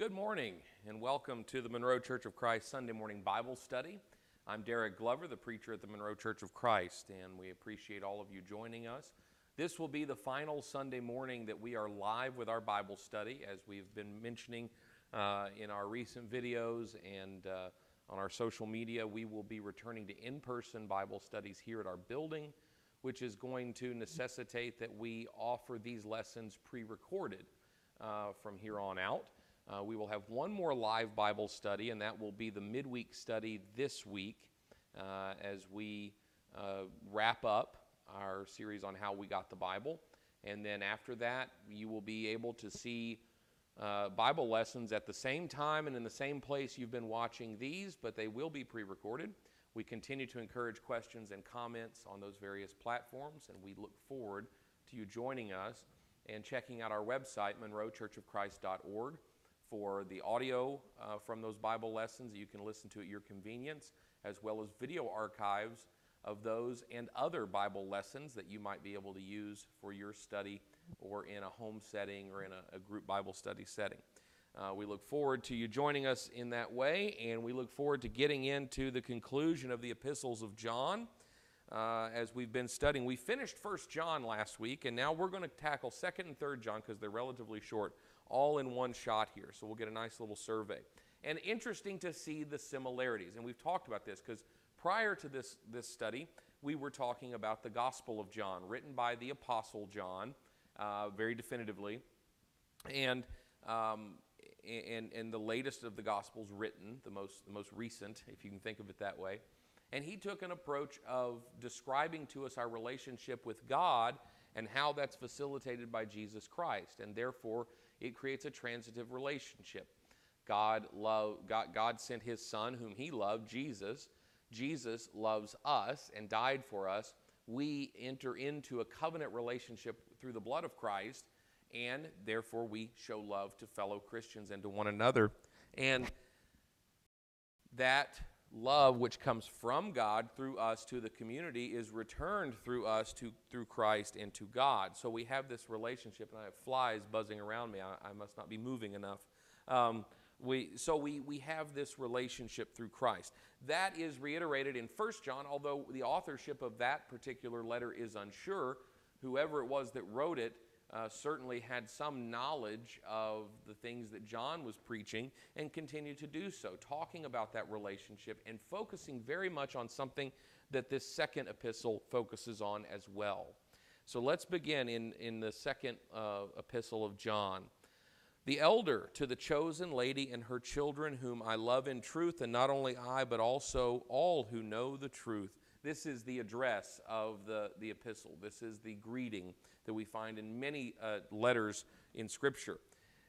Good morning and welcome to the Monroe Church of Christ Sunday morning Bible study. I'm Derek Glover, the preacher at the Monroe Church of Christ, and we appreciate all of you joining us. This will be the final Sunday morning that we are live with our Bible study, as we've been mentioning uh, in our recent videos and uh, on our social media. We will be returning to in person Bible studies here at our building, which is going to necessitate that we offer these lessons pre recorded uh, from here on out. Uh, we will have one more live Bible study, and that will be the midweek study this week uh, as we uh, wrap up our series on how we got the Bible. And then after that, you will be able to see uh, Bible lessons at the same time and in the same place you've been watching these, but they will be pre recorded. We continue to encourage questions and comments on those various platforms, and we look forward to you joining us and checking out our website, monroechurchofchrist.org for the audio uh, from those Bible lessons that you can listen to at your convenience, as well as video archives of those and other Bible lessons that you might be able to use for your study or in a home setting or in a, a group Bible study setting. Uh, we look forward to you joining us in that way, and we look forward to getting into the conclusion of the epistles of John. Uh, as we've been studying, we finished First John last week, and now we're going to tackle Second and Third John because they're relatively short all in one shot here. So we'll get a nice little survey. And interesting to see the similarities. And we've talked about this because prior to this, this study, we were talking about the Gospel of John, written by the Apostle John, uh, very definitively. And, um, and, and the latest of the Gospels written, the most, the most recent, if you can think of it that way. And he took an approach of describing to us our relationship with God and how that's facilitated by Jesus Christ. And therefore, it creates a transitive relationship. God, love, God, God sent his son, whom he loved, Jesus. Jesus loves us and died for us. We enter into a covenant relationship through the blood of Christ, and therefore we show love to fellow Christians and to one another. And that love which comes from God through us to the community is returned through us to through Christ and to God. So we have this relationship, and I have flies buzzing around me. I, I must not be moving enough. Um, we, so we, we have this relationship through Christ. That is reiterated in 1 John, although the authorship of that particular letter is unsure. Whoever it was that wrote it uh, certainly had some knowledge of the things that John was preaching and continued to do so, talking about that relationship and focusing very much on something that this second epistle focuses on as well. So let's begin in, in the second uh, epistle of John. The elder to the chosen lady and her children, whom I love in truth, and not only I, but also all who know the truth. This is the address of the, the epistle. This is the greeting that we find in many uh, letters in Scripture.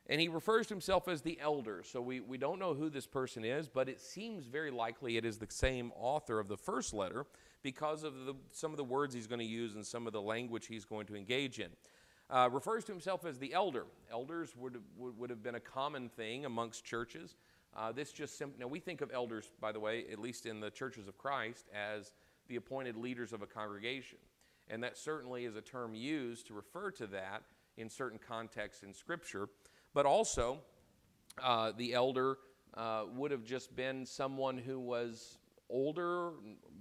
And he refers to himself as the elder. So we, we don't know who this person is, but it seems very likely it is the same author of the first letter because of the, some of the words he's going to use and some of the language he's going to engage in. Uh, refers to himself as the elder. Elders would, would, would have been a common thing amongst churches. Uh, this just simply, now we think of elders, by the way, at least in the churches of Christ, as the appointed leaders of a congregation. And that certainly is a term used to refer to that in certain contexts in Scripture. But also, uh, the elder uh, would have just been someone who was older,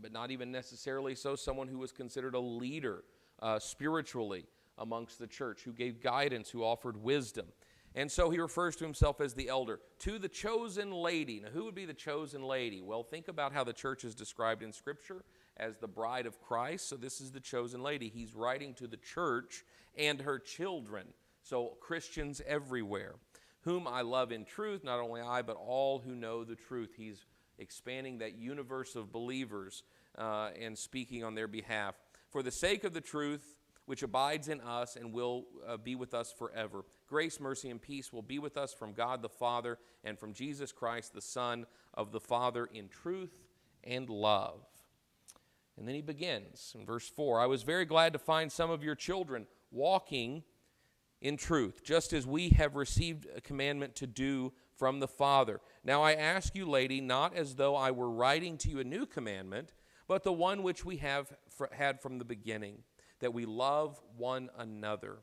but not even necessarily so, someone who was considered a leader uh, spiritually amongst the church, who gave guidance, who offered wisdom. And so he refers to himself as the elder. To the chosen lady. Now, who would be the chosen lady? Well, think about how the church is described in Scripture as the bride of Christ. So this is the chosen lady. He's writing to the church and her children. So Christians everywhere, whom I love in truth, not only I, but all who know the truth. He's expanding that universe of believers uh, and speaking on their behalf. For the sake of the truth, which abides in us and will uh, be with us forever. Grace, mercy, and peace will be with us from God the Father and from Jesus Christ, the Son of the Father, in truth and love. And then he begins in verse 4 I was very glad to find some of your children walking in truth, just as we have received a commandment to do from the Father. Now I ask you, lady, not as though I were writing to you a new commandment, but the one which we have had from the beginning, that we love one another.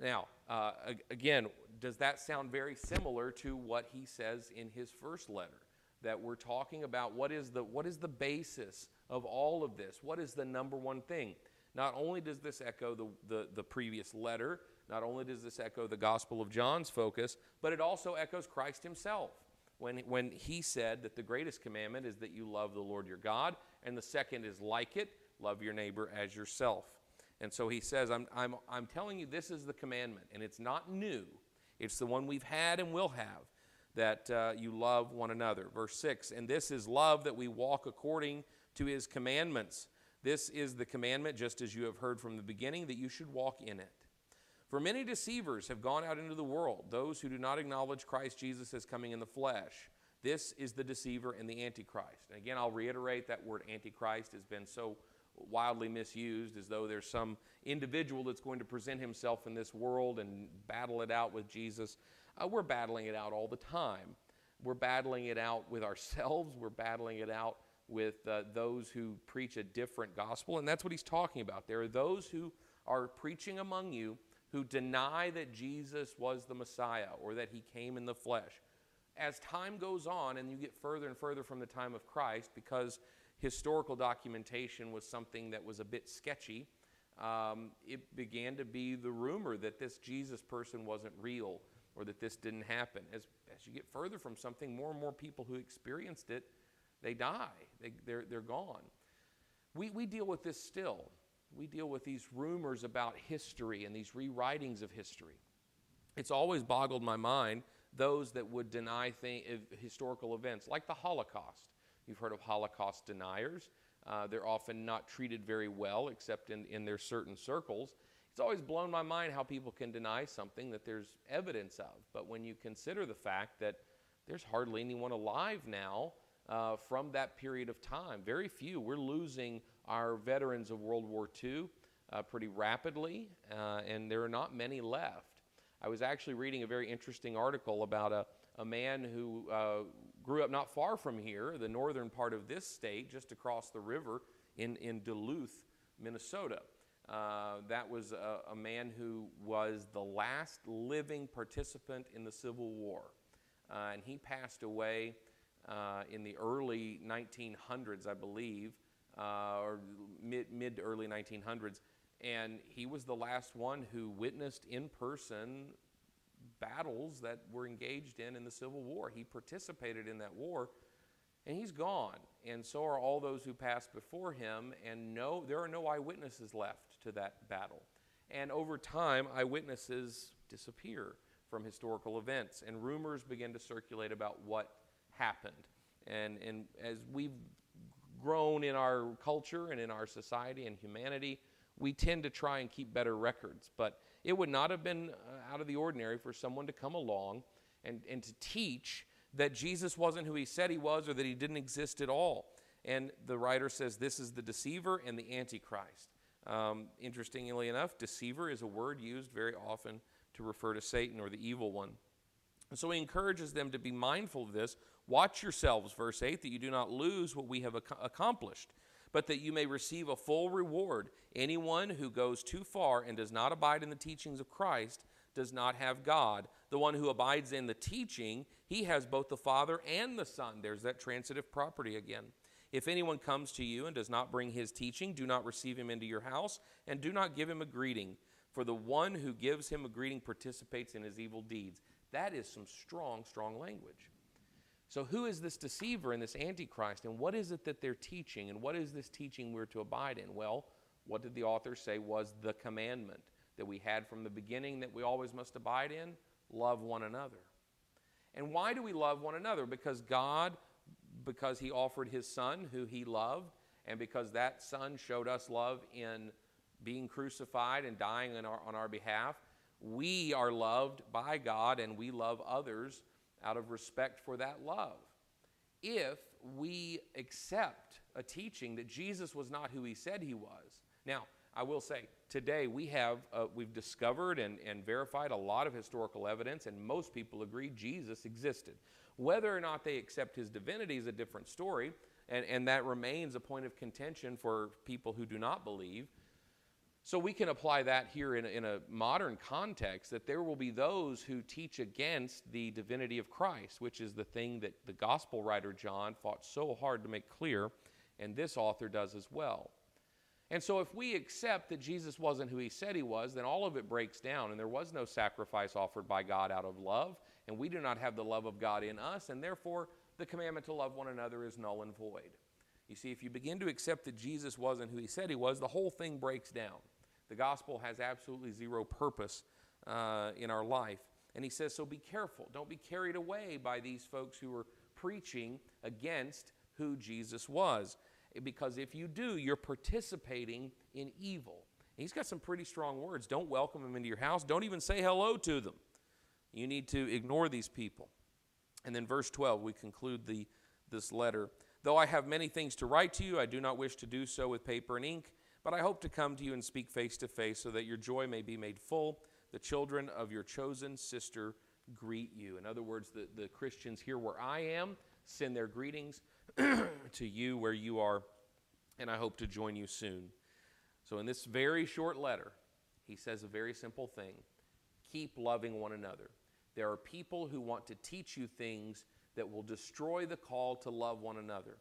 Now, uh, again, does that sound very similar to what he says in his first letter? That we're talking about what is the, what is the basis of all of this? What is the number one thing? Not only does this echo the, the, the previous letter, not only does this echo the Gospel of John's focus, but it also echoes Christ himself when, when he said that the greatest commandment is that you love the Lord your God, and the second is like it love your neighbor as yourself. And so he says, I'm, I'm, I'm telling you, this is the commandment, and it's not new. It's the one we've had and will have, that uh, you love one another. Verse 6 And this is love that we walk according to his commandments. This is the commandment, just as you have heard from the beginning, that you should walk in it. For many deceivers have gone out into the world, those who do not acknowledge Christ Jesus as coming in the flesh. This is the deceiver and the antichrist. And again, I'll reiterate that word antichrist has been so wildly misused as though there's some individual that's going to present himself in this world and battle it out with Jesus. Uh, we're battling it out all the time. We're battling it out with ourselves, we're battling it out with uh, those who preach a different gospel. And that's what he's talking about. There are those who are preaching among you who deny that Jesus was the Messiah or that he came in the flesh. As time goes on and you get further and further from the time of Christ, because historical documentation was something that was a bit sketchy, um, it began to be the rumor that this Jesus person wasn't real or that this didn't happen. As, as you get further from something, more and more people who experienced it, they die, they, they're, they're gone. We, we deal with this still we deal with these rumors about history and these rewritings of history. It's always boggled my mind those that would deny thing, historical events, like the Holocaust. You've heard of Holocaust deniers. Uh, they're often not treated very well, except in, in their certain circles. It's always blown my mind how people can deny something that there's evidence of. But when you consider the fact that there's hardly anyone alive now uh, from that period of time, very few. We're losing our veterans of World War II uh, pretty rapidly, uh, and there are not many left. I was actually reading a very interesting article about a, a man who uh, grew up not far from here, the northern part of this state, just across the river in, in Duluth, Minnesota. Uh, that was a, a, man who was the last living participant in the Civil War. Uh, and he passed away uh, in the early 1900s, I believe, uh, or mid, mid to early 1900s. And he was the last one who witnessed in person battles that were engaged in in the Civil War. He participated in that war, and he's gone. And so are all those who passed before him, and no, there are no eyewitnesses left to that battle. And over time, eyewitnesses disappear from historical events, and rumors begin to circulate about what happened. And, and as we've grown in our culture and in our society and humanity, we tend to try and keep better records. But it would not have been uh, out of the ordinary for someone to come along and, and to teach that Jesus wasn't who he said he was or that he didn't exist at all. And the writer says this is the deceiver and the antichrist. Um, interestingly enough, deceiver is a word used very often to refer to Satan or the evil one. And so he encourages them to be mindful of this. Watch yourselves, verse 8, that you do not lose what we have ac- accomplished, but that you may receive a full reward. Anyone who goes too far and does not abide in the teachings of Christ does not have God. The one who abides in the teaching, he has both the Father and the Son. There's that transitive property again. If anyone comes to you and does not bring his teaching, do not receive him into your house, and do not give him a greeting. For the one who gives him a greeting participates in his evil deeds. That is some strong, strong language. So, who is this deceiver and this antichrist, and what is it that they're teaching, and what is this teaching we're to abide in? Well, what did the author say was the commandment that we had from the beginning that we always must abide in? Love one another. And why do we love one another? Because God, because He offered His Son, who He loved, and because that Son showed us love in being crucified and dying on our, on our behalf, we are loved by God and we love others out of respect for that love. If we accept a teaching that Jesus was not who he said he was. Now, I will say, today we have, uh, we've discovered and, and verified a lot of historical evidence, and most people agree Jesus existed. Whether or not they accept his divinity is a different story, and, and that remains a point of contention for people who do not believe. So we can apply that here in in a modern context that there will be those who teach against the divinity of Christ, which is the thing that the gospel writer John fought so hard to make clear, and this author does as well. And so, if we accept that Jesus wasn't who he said he was, then all of it breaks down, and there was no sacrifice offered by God out of love, and we do not have the love of God in us, and therefore the commandment to love one another is null and void. You see, if you begin to accept that Jesus wasn't who he said he was, the whole thing breaks down. The gospel has absolutely zero purpose uh, in our life. And he says, so be careful. Don't be carried away by these folks who are preaching against who Jesus was. Because if you do, you're participating in evil. He's got some pretty strong words. Don't welcome them into your house. Don't even say hello to them. You need to ignore these people. And then verse 12, we conclude the, this letter. Though I have many things to write to you, I do not wish to do so with paper and ink but I hope to come to you and speak face to face so that your joy may be made full. The children of your chosen sister greet you. In other words, the, the Christians here where I am send their greetings to you where you are, and I hope to join you soon. So, in this very short letter, he says a very simple thing keep loving one another. There are people who want to teach you things that will destroy the call to love one another.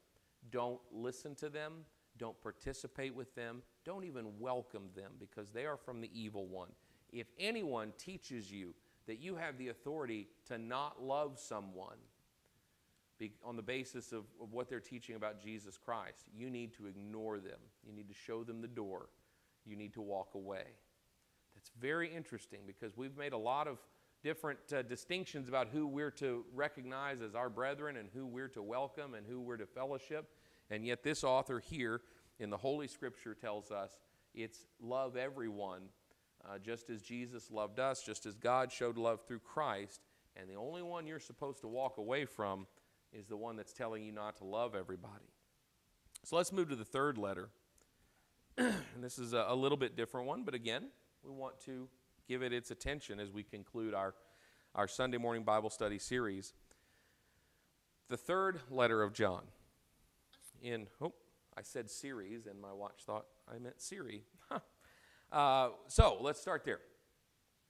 Don't listen to them. Don't participate with them. Don't even welcome them because they are from the evil one. If anyone teaches you that you have the authority to not love someone on the basis of, what they're teaching about Jesus Christ, you need to ignore them. You need to show them the door. You need to walk away. That's very interesting because we've made a lot of different uh, distinctions about who we're to recognize as our brethren and who we're to welcome and who we're to fellowship. And yet, this author here in the Holy Scripture tells us it's love everyone, uh, just as Jesus loved us, just as God showed love through Christ. And the only one you're supposed to walk away from is the one that's telling you not to love everybody. So let's move to the third letter. and this is a, a little bit different one, but again, we want to give it its attention as we conclude our, our Sunday morning Bible study series. The third letter of John in, oh, I said series, and my watch thought I meant Siri. uh, so let's start there.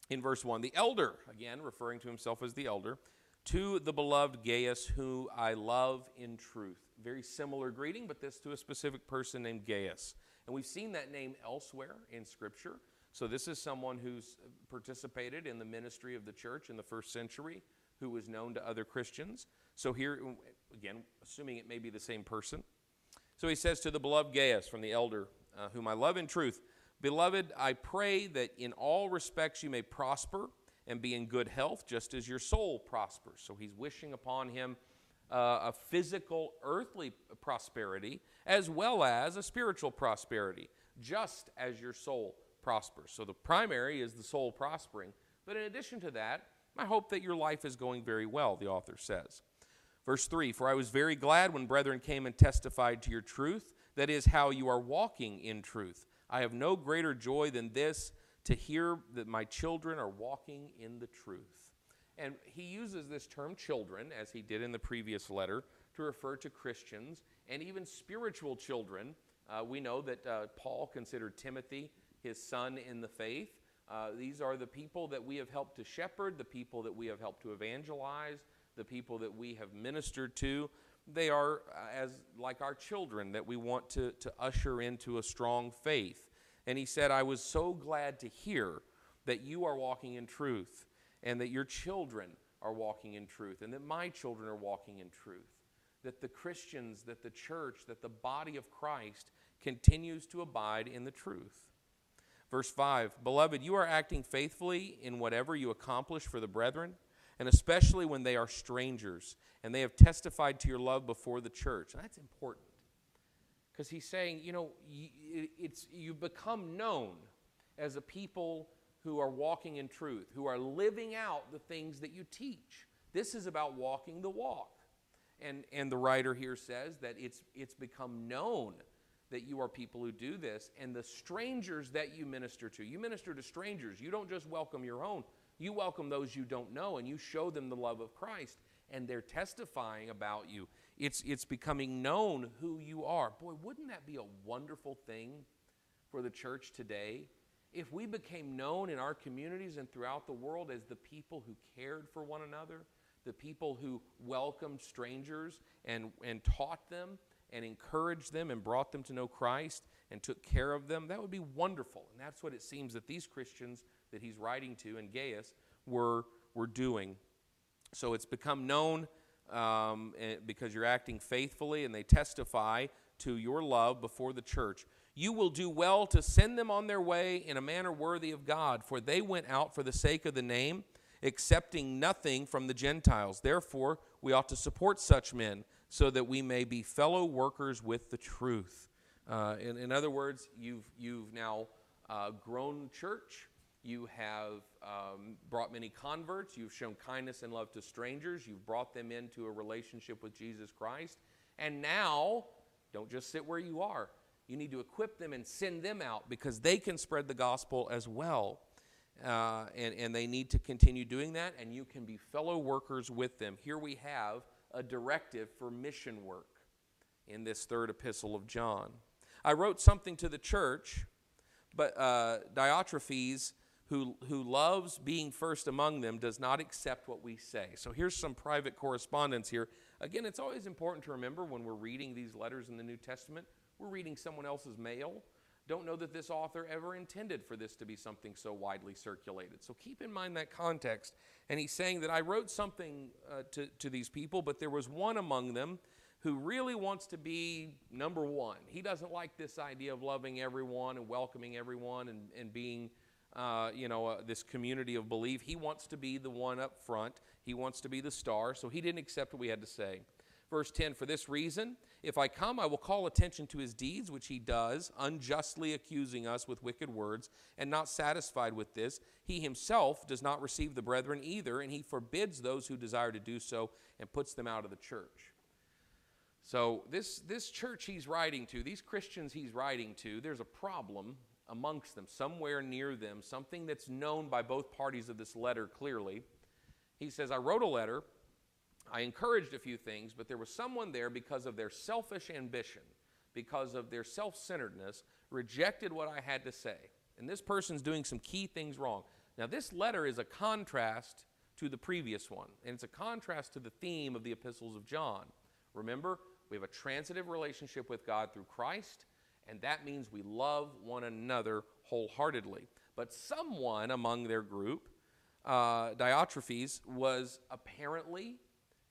In verse 1, the elder, again referring to himself as the elder, to the beloved Gaius, who I love in truth. Very similar greeting, but this to a specific person named Gaius. And we've seen that name elsewhere in Scripture. So this is someone who's participated in the ministry of the church in the first century, who was known to other Christians. So here, again, assuming it may be the same person. So he says to the beloved Gaius from the elder, uh, whom I love in truth, Beloved, I pray that in all respects you may prosper and be in good health, just as your soul prospers. So he's wishing upon him uh, a physical, earthly prosperity, as well as a spiritual prosperity, just as your soul prospers. So the primary is the soul prospering. But in addition to that, I hope that your life is going very well, the author says. Verse 3 For I was very glad when brethren came and testified to your truth, that is, how you are walking in truth. I have no greater joy than this to hear that my children are walking in the truth. And he uses this term children, as he did in the previous letter, to refer to Christians and even spiritual children. Uh, we know that uh, Paul considered Timothy his son in the faith. Uh, these are the people that we have helped to shepherd, the people that we have helped to evangelize, the people that we have ministered to. They are uh, as like our children that we want to, to usher into a strong faith. And he said, I was so glad to hear that you are walking in truth and that your children are walking in truth and that my children are walking in truth. That the Christians, that the church, that the body of Christ continues to abide in the truth. Verse 5 Beloved, you are acting faithfully in whatever you accomplish for the brethren and especially when they are strangers and they have testified to your love before the church. And that's important because he's saying, you know, it's, you become known as a people who are walking in truth, who are living out the things that you teach. This is about walking the walk. And, and the writer here says that it's, it's become known that you are people who do this, and the strangers that you minister to. You minister to strangers. You don't just welcome your own, you welcome those you don't know and you show them the love of Christ and they're testifying about you. It's, it's becoming known who you are. Boy, wouldn't that be a wonderful thing for the church today if we became known in our communities and throughout the world as the people who cared for one another, the people who welcomed strangers and, and taught them and encouraged them and brought them to know Christ and took care of them, that would be wonderful. And that's what it seems that these Christians that he's writing to in Gaius were, were doing. So it's become known um, eh, because you're acting faithfully and they testify to your love before the church. You will do well to send them on their way in a manner worthy of God, for they went out for the sake of the name, accepting nothing from the Gentiles. Therefore, we ought to support such men, so that we may be fellow workers with the truth. Uh, in, in, other words, you've, you've now uh, grown church. You have um, brought many converts. You've shown kindness and love to strangers. You've brought them into a relationship with Jesus Christ. And now, don't just sit where you are. You need to equip them and send them out because they can spread the gospel as well. Uh, and, and they need to continue doing that, and you can be fellow workers with them. Here we have a directive for mission work in this third epistle of John. I wrote something to the church, but uh, Diotrephes, who, who loves being first among them, does not accept what we say. So here's some private correspondence here. Again, it's always important to remember when we're reading these letters in the New Testament we're reading someone else's mail. Don't know that this author ever intended for this to be something so widely circulated. So keep in mind that context. And he's saying that I wrote something uh, to, to these people, but there was one among them who really wants to be number one. He doesn't like this idea of loving everyone and welcoming everyone and, and being, uh, you know, uh, this community of belief. He wants to be the one up front. He wants to be the star. So he didn't accept what we had to say. Verse 10 For this reason, if I come, I will call attention to his deeds, which he does, unjustly accusing us with wicked words, and not satisfied with this. He himself does not receive the brethren either, and he forbids those who desire to do so and puts them out of the church. So, this, this church he's writing to, these Christians he's writing to, there's a problem amongst them, somewhere near them, something that's known by both parties of this letter clearly. He says, I wrote a letter I encouraged a few things, but there was someone there because of their selfish ambition, because of their self centeredness, rejected what I had to say. And this person's doing some key things wrong. Now, this letter is a contrast to the previous one, and it's a contrast to the theme of the epistles of John. Remember, we have a transitive relationship with God through Christ, and that means we love one another wholeheartedly. But someone among their group, uh, Diotrephes, was apparently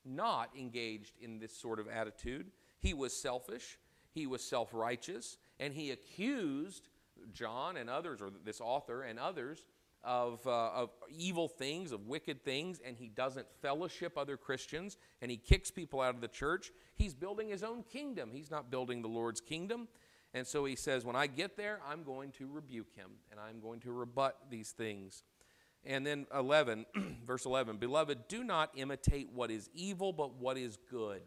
not engaged in this sort of attitude. He was selfish, he was self righteous, and he accused John and others, or this author and others, of, uh, of evil things, of wicked things, and he doesn't fellowship other Christians, and he kicks people out of the church. He's building his own kingdom. He's not building the Lord's kingdom. And so he says, When I get there, I'm going to rebuke him, and I'm going to rebut these things. And then 11, verse 11 Beloved, do not imitate what is evil, but what is good.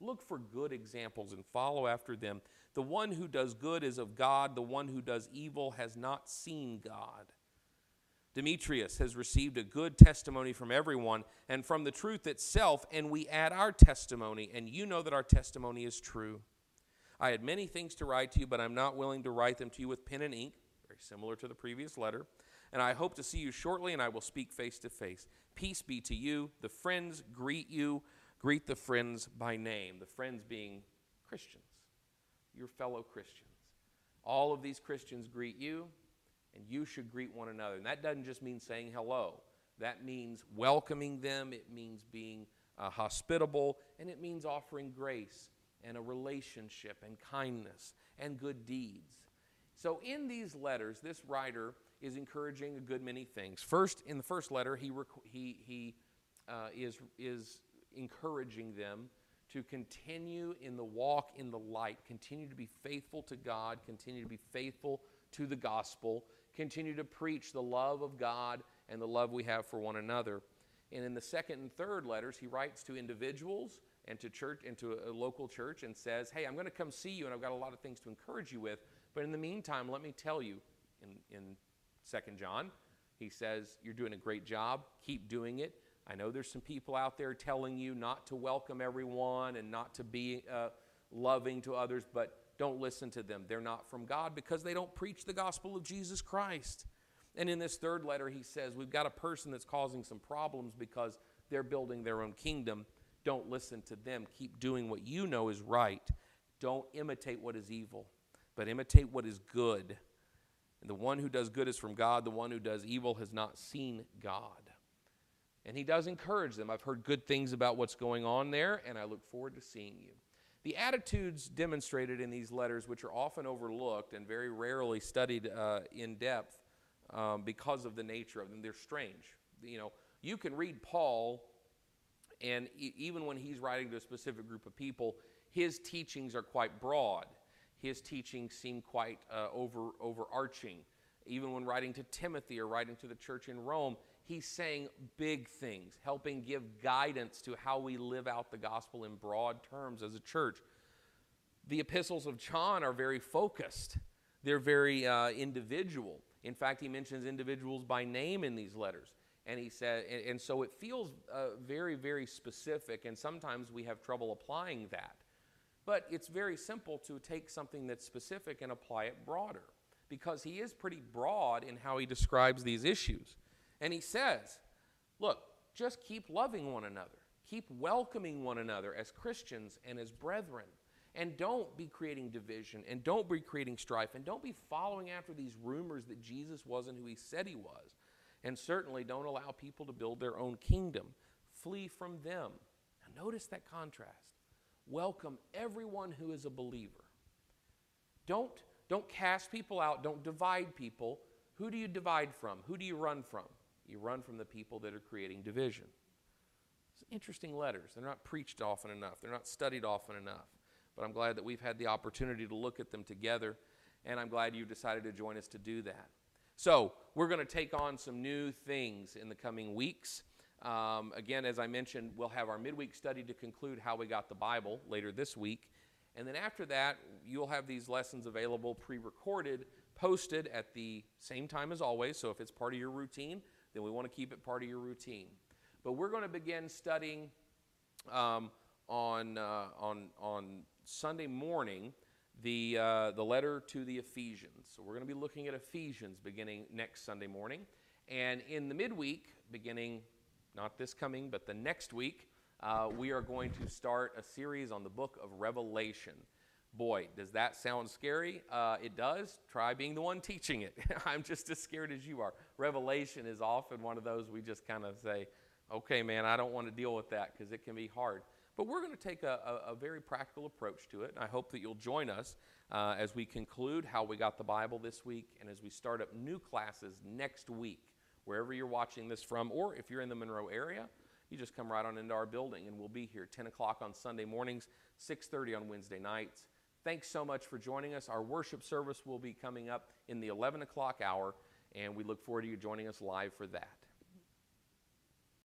Look for good examples and follow after them. The one who does good is of God, the one who does evil has not seen God. Demetrius has received a good testimony from everyone and from the truth itself, and we add our testimony, and you know that our testimony is true. I had many things to write to you, but I'm not willing to write them to you with pen and ink, very similar to the previous letter and I hope to see you shortly, and I will speak face to face. Peace be to you. The friends greet you. Greet the friends by name, the friends being Christians, your fellow Christians. All of these Christians greet you, and you should greet one another. And that doesn't just mean saying hello, that means welcoming them, it means being uh, hospitable, and it means offering grace and a relationship and kindness and good deeds. So, in these letters, this writer is encouraging a good many things. First, in the first letter, he, he, he uh, is, is encouraging them to continue in the walk in the light, continue to be faithful to God, continue to be faithful to the gospel, continue to preach the love of God and the love we have for one another. And in the second and third letters, he writes to individuals and to church and to a local church and says, "Hey, I'm going to come see you, and I've got a lot of things to encourage you with. But in the meantime, let me tell you, in, in Second John. He says, You're doing a great job. Keep doing it. I know there's some people out there telling you not to welcome everyone and not to be uh, loving to others, but don't listen to them. They're not from God because they don't preach the gospel of Jesus Christ. And in this third letter, he says, We've got a person that's causing some problems because they're building their own kingdom. Don't listen to them. Keep doing what you know is right. Don't imitate what is evil, but imitate what is good. And the one who does good is from God, the one who does evil has not seen God. And he does encourage them. I've heard good things about what's going on there, and I look forward to seeing you. The attitudes demonstrated in these letters, which are often overlooked and very rarely studied uh, in depth um, because of the nature of them, they're strange. You know, you can read Paul, and e- even when he's writing to a specific group of people, his teachings are quite broad. His teachings seem quite uh, over, overarching. Even when writing to Timothy or writing to the church in Rome, he's saying big things, helping give guidance to how we live out the gospel in broad terms as a church. The epistles of John are very focused, they're very uh, individual. In fact, he mentions individuals by name in these letters. And he said, and, so it feels uh, very, very specific, and sometimes we have trouble applying that. But it's very simple to take something that's specific and apply it broader because he is pretty broad in how he describes these issues. And he says, look, just keep loving one another, keep welcoming one another as Christians and as brethren. And don't be creating division and don't be creating strife and don't be following after these rumors that Jesus wasn't who he said he was. And certainly don't allow people to build their own kingdom. Flee from them. Now, notice that contrast. Welcome everyone who is a believer. Don't, don't cast people out, don't divide people. Who do you divide from? Who do you run from? You run from the people that are creating division. It's interesting letters. They're not preached often enough, they're not studied often enough. But I'm glad that we've had the opportunity to look at them together, and I'm glad you've decided to join us to do that. So, we're going to take on some new things in the coming weeks. Um, again, as I mentioned, we'll have our midweek study to conclude how we got the Bible later this week. And then after that, you'll have these lessons available pre recorded, posted at the same time as always. So, if it's part of your routine, then we want to keep it part of your routine. But we're going to begin studying um, on, uh, on, on Sunday morning the, uh, the letter to the Ephesians. So we're going to be looking at Ephesians beginning next Sunday morning. And in the midweek, beginning not this coming, but the next week, uh, we are going to start a series on the book of Revelation. Boy, does that sound scary? Uh, it does. Try being the one teaching it. I'm just as scared as you are. Revelation is often one of those we just kind of say, okay, man, I don't want to deal with that because it can be hard. But we're going to take a, a, a, very practical approach to it. and I hope that you'll join us uh, as we conclude how we got the Bible this week and as we start up new classes next week, wherever you're watching this from, or if you're in the Monroe area, you just come right on into our building and we'll be here 10 o'clock on Sunday mornings, 6.30 on Wednesday nights. Thanks so much for joining us. Our worship service will be coming up in the 11 o'clock hour, and we look forward to you joining us live for that.